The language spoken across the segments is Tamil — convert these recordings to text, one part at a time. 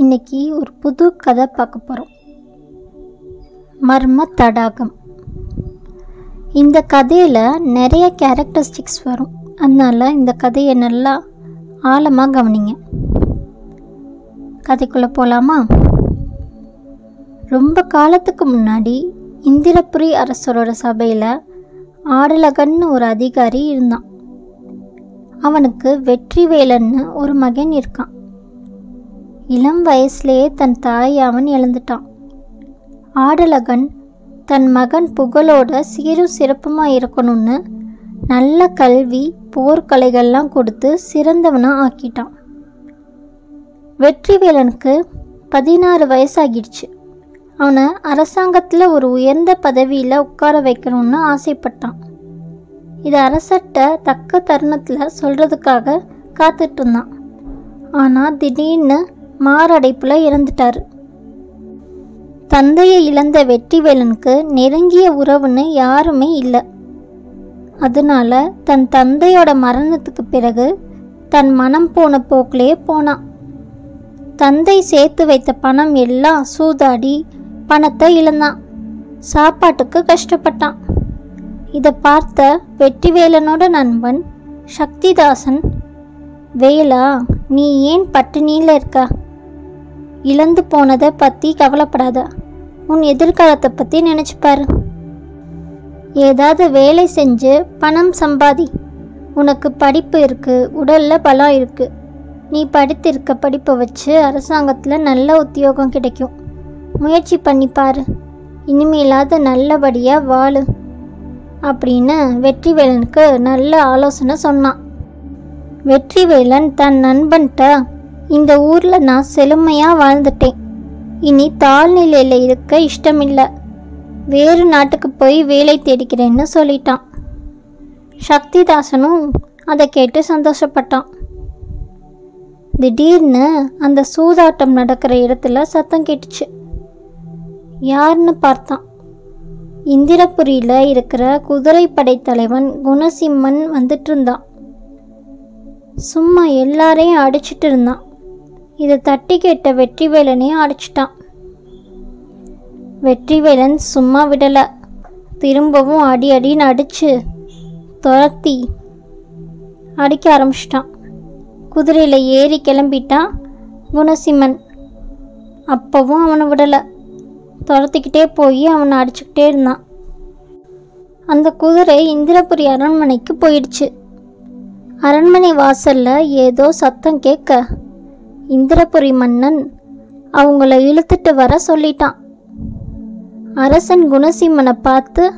இன்னைக்கு ஒரு புது கதை பார்க்க போகிறோம் மர்ம தடாகம். இந்த கதையில் நிறைய கேரக்டரிஸ்டிக்ஸ் வரும். அதனால் இந்த கதையை நல்லா ஆழமாக கவனிங்க. கதைக்குள்ளே போகலாமா ரொம்ப காலத்துக்கு முன்னாடி இந்திரபுரி அரசரோட சபையில் ஆடலகன்னு ஒரு அதிகாரி இருந்தான். அவனுக்கு வெற்றிவேலன்னு ஒரு மகன் இருக்கான். இளம் வயசுலேயே தன் தாயை அவன் இழந்துட்டான். ஆடலகன் தன் மகன் புகழோட சீரும் சிறப்புமாக இருக்கணும்னு நல்ல கல்வி போர்க்கலைகள்லாம் கொடுத்து சிறந்தவனாக ஆக்கிட்டான். வெற்றிவேலனுக்கு பதினாறு வயசாகிடுச்சு. அவனை அரசாங்கத்தில் ஒரு உயர்ந்த பதவியில் உட்கார வைக்கணும்னு ஆசைப்பட்டான். இது அரசர்கிட்ட தக்க தருணத்தில் சொல்கிறதுக்காக காத்துட்டு இருந்தான். ஆனால் திடீர்னு மாரடைப்பில் இறந்துட்டார். தந்தையை இழந்த வெற்றிவேலனுக்கு நெருங்கிய உறவுன்னு யாருமே இல்லை. அதனால தன் தந்தையோட மரணத்துக்கு பிறகு தன் மனம் போன போக்கிலே போனான் தந்தை சேர்த்து வைத்த பணம் எல்லாம் சூதாடி பணத்தை இழந்தான். சாப்பாட்டுக்கு கஷ்டப்பட்டான். இதை பார்த்த வெற்றிவேலனோட நண்பன் சக்திதாசன் வேலா நீ ஏன் பட்டினியில் இருக்க? இழந்து போனதை பற்றி கவலைப்படாத. உன் எதிர்காலத்தை பற்றி நினச்சிப்பாரு ஏதாவது வேலை செஞ்சு பணம் சம்பாதி. உனக்கு படிப்பு இருக்குது உடலில் பலம் இருக்குது நீ படித்திருக்க படிப்பை வச்சு அரசாங்கத்தில் நல்ல உத்தியோகம் கிடைக்கும். முயற்சி பண்ணிப்பாரு இனிமேலாவது நல்லபடியாக வாழு. அப்படின்னு வெற்றிவேலனுக்கு நல்ல ஆலோசனை சொன்னான். வெற்றிவேலன் தன் நண்பன்கிட்ட இந்த ஊரில் நான் செழுமையாக வாழ்ந்துட்டேன். இனி தாழ்நிலையில் இருக்க இஷ்டமில்லை. வேறு நாட்டுக்கு போய் வேலை தேடிக்கிறேன்னு சொல்லிட்டான். சக்திதாசனும் அதை கேட்டு சந்தோஷப்பட்டான். திடீர்னு அந்த சூதாட்டம் நடக்கிற இடத்துல சத்தம் கேட்டுச்சு. யாருன்னு பார்த்தான். இந்திரபுரியில் இருக்கிற குதிரைப்படை தலைவன் குணசிம்மன் வந்துட்டு இருந்தான். சும்மா எல்லாரையும் அடிச்சிட்டு இருந்தான். இதை தட்டி கேட்ட வெற்றிவேலனையும் அடிச்சிட்டான். வெற்றிவேலன் சும்மா விடலை. திரும்பவும் அடி அடின்னு அடித்து துரத்தி அடிக்க ஆரம்பிச்சிட்டான். குதிரையில் ஏறி கிளம்பிட்டான் குணசிம்மன். அப்போவும் அவனை விடலை. துரத்திக்கிட்டே போய் அவனை அடிச்சுக்கிட்டே இருந்தான். அந்த குதிரை இந்திரபுரி அரண்மனைக்கு போயிடுச்சு. அரண்மனை வாசலில் ஏதோ சத்தம் கேட்க இந்திரபுரி மன்னன் அவங்கள இழுத்துட்டு வர சொல்லிட்டான். அரசன் குணசிம்மனை பார்த்து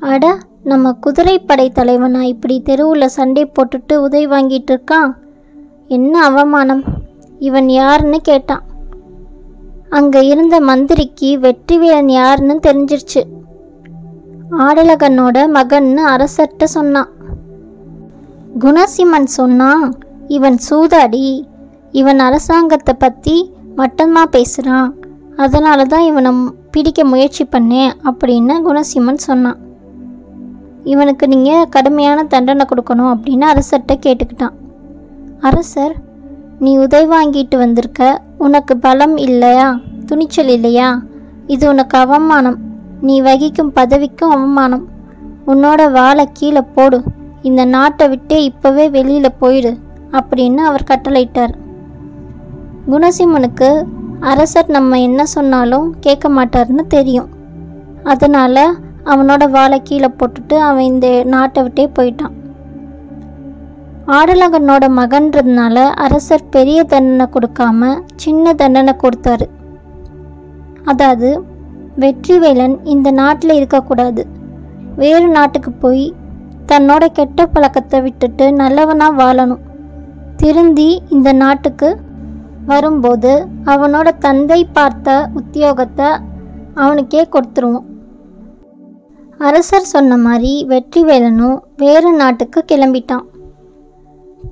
அட நம்ம குதிரைப்படை தலைவனா இப்படி தெருவில் சண்டை போட்டுட்டு உதவி வாங்கிட்டு இருக்கான்? என்ன அவமானம்? இவன் யாருன்னு கேட்டான். அங்கே இருந்த மந்திரிக்கு வெற்றிவேலன் யாருன்னு தெரிஞ்சிருச்சு. ஆடலகனோட மகன்னு அரசர்கிட்ட சொன்னான். குணசிம்மன் சொன்னான் இவன் சூதாடி இவன் அரசாங்கத்தை பற்றி மட்டமாக பேசுகிறான் அதனால தான் இவனை பிடிக்க முயற்சி பண்ணேன் அப்படின்னு குணசிம்மன் சொன்னான். இவனுக்கு நீங்கள் கடுமையான தண்டனை கொடுக்கணும் அப்படின்னு அரசர்கிட்ட கேட்டுக்கிட்டான். அரசர் நீ உதவி வாங்கிட்டு வந்திருக்க. உனக்கு பலம் இல்லையா? துணிச்சல் இல்லையா? இது உனக்கு அவமானம். நீ வகிக்கும் பதவிக்கும் அவமானம். உன்னோட வாழை கீழே போடு. இந்த நாட்டை விட்டே இப்போவே வெளியில் போயிடு அப்படின்னு அவர் கட்டளையிட்டார். குணசிம்மனுக்கு அரசர் நம்ம என்ன சொன்னாலும் கேட்க மாட்டாருன்னு தெரியும். அதனால் அவனோட வாழை கீழே போட்டுட்டு அவன் இந்த நாட்டை விட்டே போயிட்டான். ஆடலகனோட மகன்றதுனால அரசர் பெரிய தண்டனை கொடுக்காம சின்ன தண்டனை கொடுத்தாரு. அதாவது வெற்றிவேலன் இந்த நாட்டில் இருக்கக்கூடாது. வேறு நாட்டுக்கு போய் தன்னோட கெட்ட பழக்கத்தை விட்டுட்டு நல்லவனாக வாழணும். திருந்தி இந்த நாட்டுக்கு வரும்போது அவனோட தந்தை பார்த்த உத்தியோகத்தை அவனுக்கே கொடுத்துருவோம். அரசர் சொன்ன மாதிரி வெற்றிவேலனும் வேறு நாட்டுக்கு கிளம்பிட்டான்.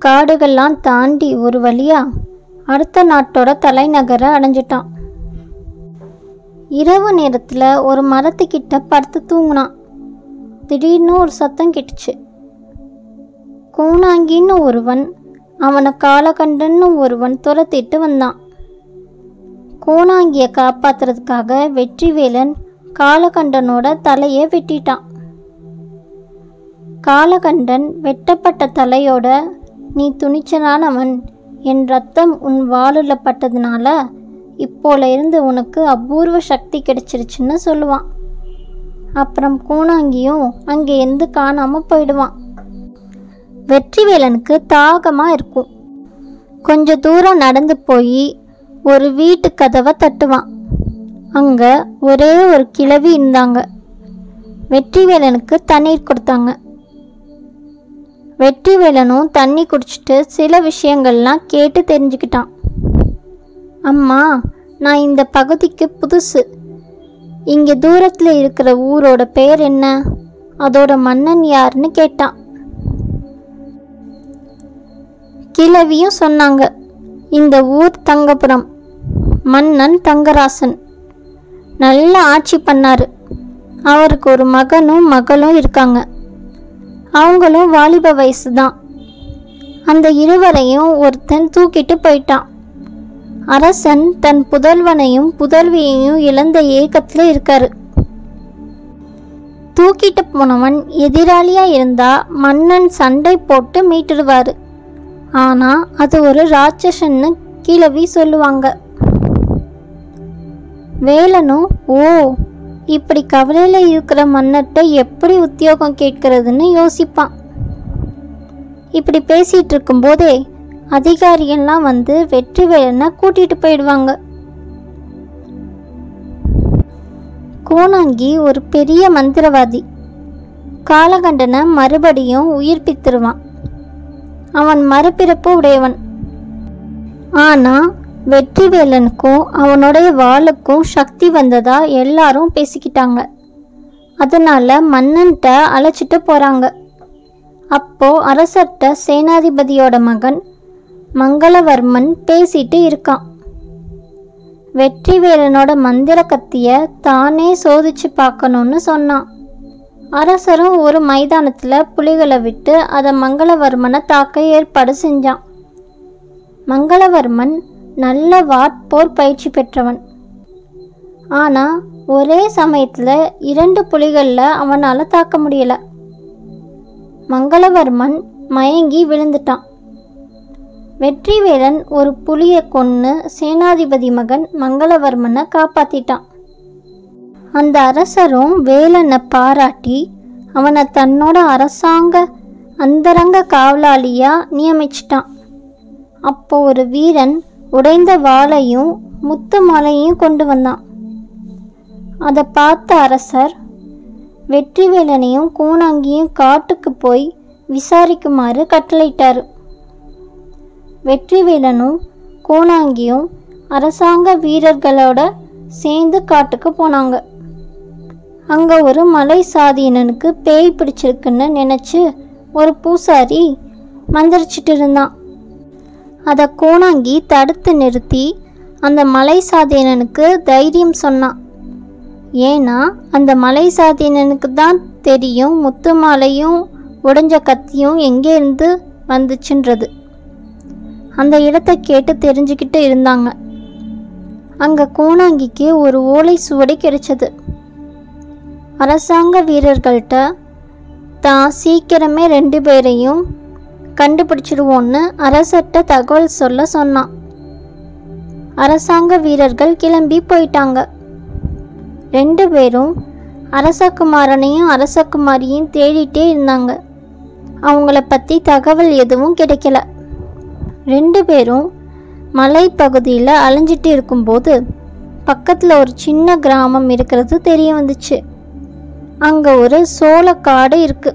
காடுகள்லாம் தாண்டி ஒரு வழியா அடுத்த நாட்டோட தலைநகரை அடைஞ்சிட்டான். இரவு நேரத்தில் ஒரு மரத்துக்கிட்ட படுத்து தூங்கினான். திடீர்னு ஒரு சத்தம் கிட்டுச்சு. கூனாங்கின்னு ஒருவன் அவனை காலகண்டன்னு ஒருவன் துரத்திட்டு வந்தான். கோணாங்கியை காப்பாத்துறதுக்காக வெற்றிவேலன் காலகண்டனோட தலையை வெட்டிட்டான். காலகண்டன் வெட்டப்பட்ட தலையோட நீ துணிச்சலானவன் என் ரத்தம் உன் வாளில் பட்டதுனால இப்போல இருந்து உனக்கு அபூர்வ சக்தி கிடைச்சிருச்சுன்னு சொல்லுவான். அப்புறம் கூணாங்கியும் அங்கே இருந்து காணாமல் போயிடுவான். வெற்றிவேலனுக்கு தாகமாக இருக்கும். கொஞ்ச தூரம் நடந்து போய் ஒரு வீட்டு கதவை தட்டுவான். அங்கே ஒரே ஒரு கிழவி இருந்தாங்க. வெற்றிவேலனுக்கு தண்ணீர் கொடுத்தாங்க. வெற்றிவேலனும் தண்ணி குடிச்சிட்டு சில விஷயங்கள்லாம் கேட்டு தெரிஞ்சுக்கிட்டான். அம்மா நான் இந்த பகுதிக்கு புதுசு. இங்கே தூரத்தில் இருக்கிற ஊரோட பேர் என்ன? அதோட மன்னன் யாருன்னு கேட்டான். கிழவியும் சொன்னாங்க இந்த ஊர் தங்கபுரம் மன்னன் தங்கராசன். நல்ல ஆட்சி பண்ணாரு. அவருக்கு ஒரு மகனும் மகளும் இருக்காங்க. அவங்களும் வாலிப வயசு தான் அந்த இருவரையும் ஒருத்தன் தூக்கிட்டு போயிட்டான். அரசன் தன் புதல்வனையும் புதல்வியையும் இழந்த ஏக்கத்தில் இருக்காரு. தூக்கிட்டு போனவன் எதிராளியாக இருந்தா மன்னன் சண்டை போட்டு மீட்டுடுவாரு. ஆனால் அது ஒரு ராட்சசன்னு கிழவி சொல்லுவாங்க. வேலனும் ஓ இப்படி கவலையில் இருக்கிற மன்னர்கிட்ட எப்படி உத்தியோகம் கேட்கறதுன்னு யோசிப்பான். இப்படி பேசிகிட்டு இருக்கும்போதே அதிகாரியெல்லாம் வந்து வெற்றி வேலனை கூட்டிட்டு போயிடுவாங்க. கோணாங்கி ஒரு பெரிய மந்திரவாதி. காலகண்டனை மறுபடியும் உயிர்ப்பித்துருவான். அவன் மறுபிறப்பு உடையவன். ஆனா வெற்றிவேலனுக்கும் அவனுடைய வாளுக்கும் சக்தி வந்ததா எல்லாரும் பேசிக்கிட்டாங்க. அதனால மன்னன்கிட்ட அழைச்சிட்டு போறாங்க. அப்போ அரசர்கிட்ட சேனாதிபதியோட மகன் மங்களவர்மன் பேசிட்டு இருக்கான். வெற்றிவேலனோட மந்திர கத்திய தானே சோதிச்சு பார்க்கணும்னு சொன்னான். அரசரும் ஒரு மைதானத்தில் புலிகளை விட்டு அதை மங்களவர்மனை தாக்க ஏற்பாடு செஞ்சான். மங்களவர்மன் நல்ல வாட்போர் பயிற்சி பெற்றவன். ஆனால் ஒரே சமயத்தில் இரண்டு புலிகளில் அவனால் தாக்க முடியலை. மங்களவர்மன் மயங்கி விழுந்துட்டான். வெற்றிவேலன் ஒரு புலியை கொன்று சேனாதிபதி மகன் மங்களவர்மனை காப்பாற்றிட்டான் அந்த அரசரும் வேலனை பாராட்டி அவனை தன்னோட அரசாங்க அந்தரங்க காவலாளியா நியமிச்சிட்டான். அப்போ ஒரு வீரன் உடைந்த வாளையும் முத்து மாலையும் கொண்டு வந்தான். அதை பார்த்த அரசர் வெற்றிவேலனையும் கூணாங்கியும் காட்டுக்கு போய் விசாரிக்குமாறு கட்டளையிட்டார். வெற்றிவேலனும் கூணாங்கியும் அரசாங்க வீரர்களோட சேர்ந்து காட்டுக்கு போனாங்க. அங்கே ஒரு மலை சாதியினனுக்கு பேய் பிடிச்சிருக்குன்னு நினச்சி ஒரு பூசாரி மந்திரிச்சிட்டு இருந்தான் அதை கோணாங்கி தடுத்து நிறுத்தி அந்த மலை சாதியினனுக்கு தைரியம் சொன்னான். ஏன்னா அந்த மலை சாதியினனுக்கு தான் தெரியும் முத்து மாலையும் உடைஞ்ச கத்தியும் எங்கேருந்து வந்துச்சுன்றது. அந்த இடத்தை கேட்டு தெரிஞ்சுக்கிட்டு இருந்தாங்க. அங்கே கோணாங்கிக்கு ஒரு ஓலை சுவடி கிடைச்சது. அரசாங்க வீரர்கள்ட்ட தான் சீக்கிரமே ரெண்டு பேரையும் கண்டுபிடிச்சிடுவோன்னு அரசர்கிட்ட தகவல் சொல்ல சொன்னான். அரசாங்க வீரர்கள் கிளம்பி போயிட்டாங்க. ரெண்டு பேரும் அரசகுமாரனையும் அரசகுமாரியையும் தேடிட்டே இருந்தாங்க. அவங்கள பற்றி தகவல் எதுவும் கிடைக்கல. ரெண்டு பேரும் மலைப்பகுதியில் அலைஞ்சிட்டு இருக்கும்போது பக்கத்தில் ஒரு சின்ன கிராமம் இருக்கிறது தெரிய வந்துச்சு. அங்கே ஒரு சோளக்காடு இருக்கு.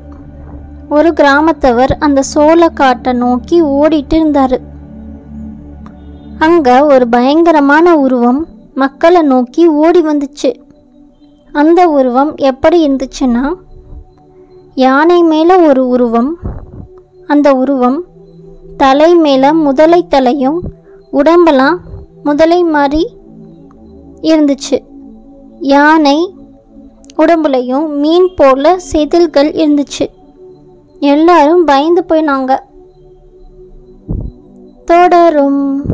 ஒரு கிராமத்தவர் அந்த சோளக்காட்டை நோக்கி ஓடிட்டு இருந்தார் அங்கே ஒரு பயங்கரமான உருவம் மக்களை நோக்கி ஓடி வந்துச்சு. அந்த உருவம் எப்படி இருந்துச்சுன்னா யானை மேலே ஒரு உருவம் அந்த உருவம் தலை மேலே முதலை தலையும் உடம்பெல்லாம் முதலை மாதிரி இருந்துச்சு. யானை உடம்புலையும் மீன் போல செதில்கள் இருந்துச்சு. எல்லாரும் பயந்து போயினாங்க. தொடரும்